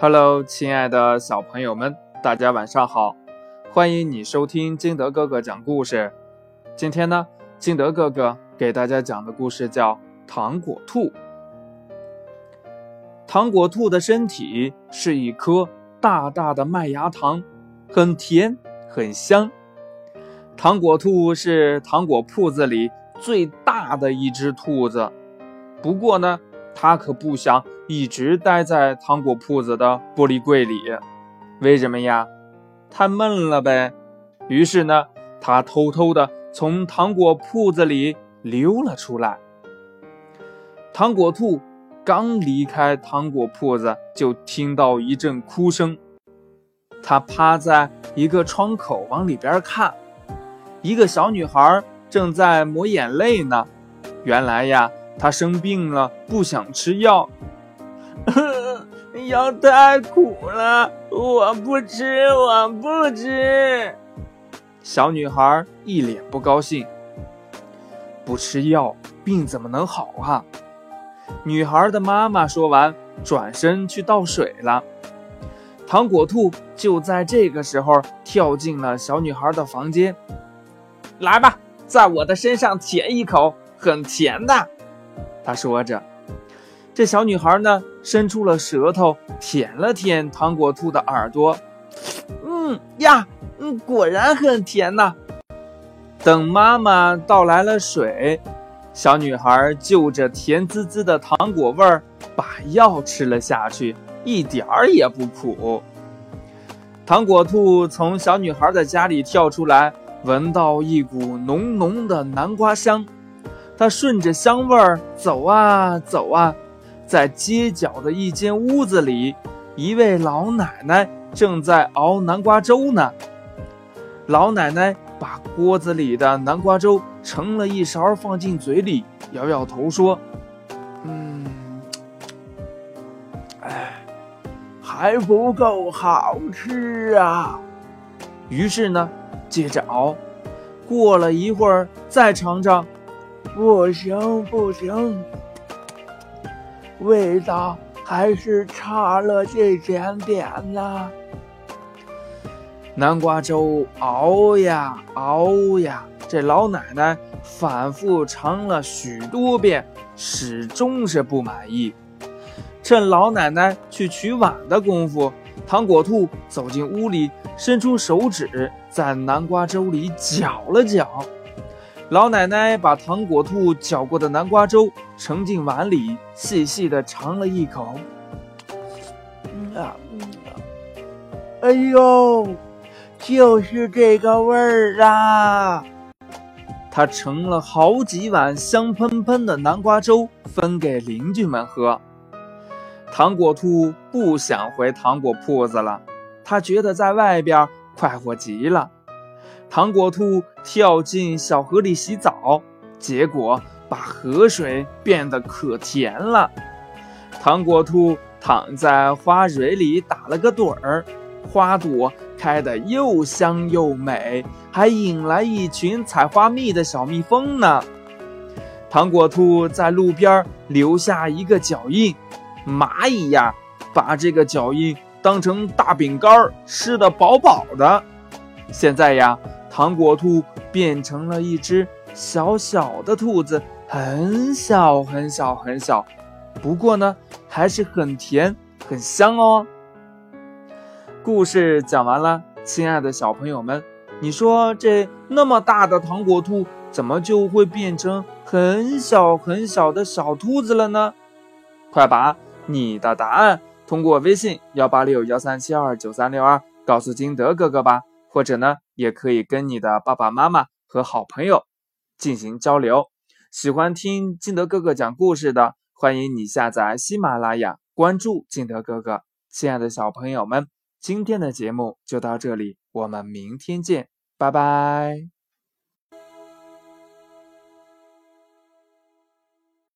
Hello，亲爱的小朋友们，大家晚上好！欢迎你收听金德哥哥讲故事。今天呢，金德哥哥给大家讲的故事叫《糖果兔》。糖果兔的身体是一颗大大的麦芽糖，很甜很香。糖果兔是糖果铺子里最大的一只兔子，不过呢，它可不想一直待在糖果铺子的玻璃柜里。为什么呀？太闷了呗。于是呢，它偷偷的从糖果铺子里溜了出来。糖果兔刚离开糖果铺子，就听到一阵哭声。它趴在一个窗口往里边看。一个小女孩正在抹眼泪呢。原来呀，她生病了，不想吃药。药太苦了，我不吃，我不吃。小女孩一脸不高兴。不吃药，病怎么能好啊？女孩的妈妈说完，转身去倒水了。糖果兔就在这个时候跳进了小女孩的房间。来吧，在我的身上舔一口，很甜的。他说着，这小女孩呢，伸出了舌头舔了舔糖果兔的耳朵。嗯呀，嗯，果然很甜呐。等妈妈倒来了水，小女孩就着甜滋滋的糖果味儿，把药吃了下去，一点儿也不苦。糖果兔从小女孩的家里跳出来。闻到一股浓浓的南瓜香，它顺着香味儿走啊走啊，在街角的一间屋子里，一位老奶奶正在熬南瓜粥呢。老奶奶把锅子里的南瓜粥盛了一勺，放进嘴里，摇摇头说：“嗯，哎，还不够好吃啊。”于是呢。接着熬，过了一会儿再尝尝，不行不行，味道还是差了这点点呢。南瓜粥熬呀熬呀，这老奶奶反复尝了许多遍，始终是不满意。趁老奶奶去取碗的功夫，糖果兔走进屋里。伸出手指在南瓜粥里搅了搅，老奶奶把糖果兔搅过的南瓜粥盛进碗里，细细的尝了一口。啊，哎呦，就是这个味儿啊！她盛了好几碗香喷喷的南瓜粥，分给邻居们喝。糖果兔不想回糖果铺子了。他觉得在外边快活极了。糖果兔跳进小河里洗澡，结果把河水变得可甜了。糖果兔躺在花蕊里打了个盹儿，花朵开得又香又美，还引来一群采花蜜的小蜜蜂呢。糖果兔在路边留下一个脚印，蚂蚁呀，把这个脚印。当成大饼干吃得饱饱的。现在呀，糖果兔变成了一只小小的兔子，很小很小很小，不过呢，还是很甜很香哦。故事讲完了，亲爱的小朋友们，你说这那么大的糖果兔，怎么就会变成很小很小的小兔子了呢？快把你的答案。通过微信幺八六幺三七二九三六二告诉金德哥哥吧，或者呢，也可以跟你的爸爸妈妈和好朋友进行交流。喜欢听金德哥哥讲故事的，欢迎你下载喜马拉雅，关注金德哥哥。亲爱的小朋友们，今天的节目就到这里，我们明天见，拜拜。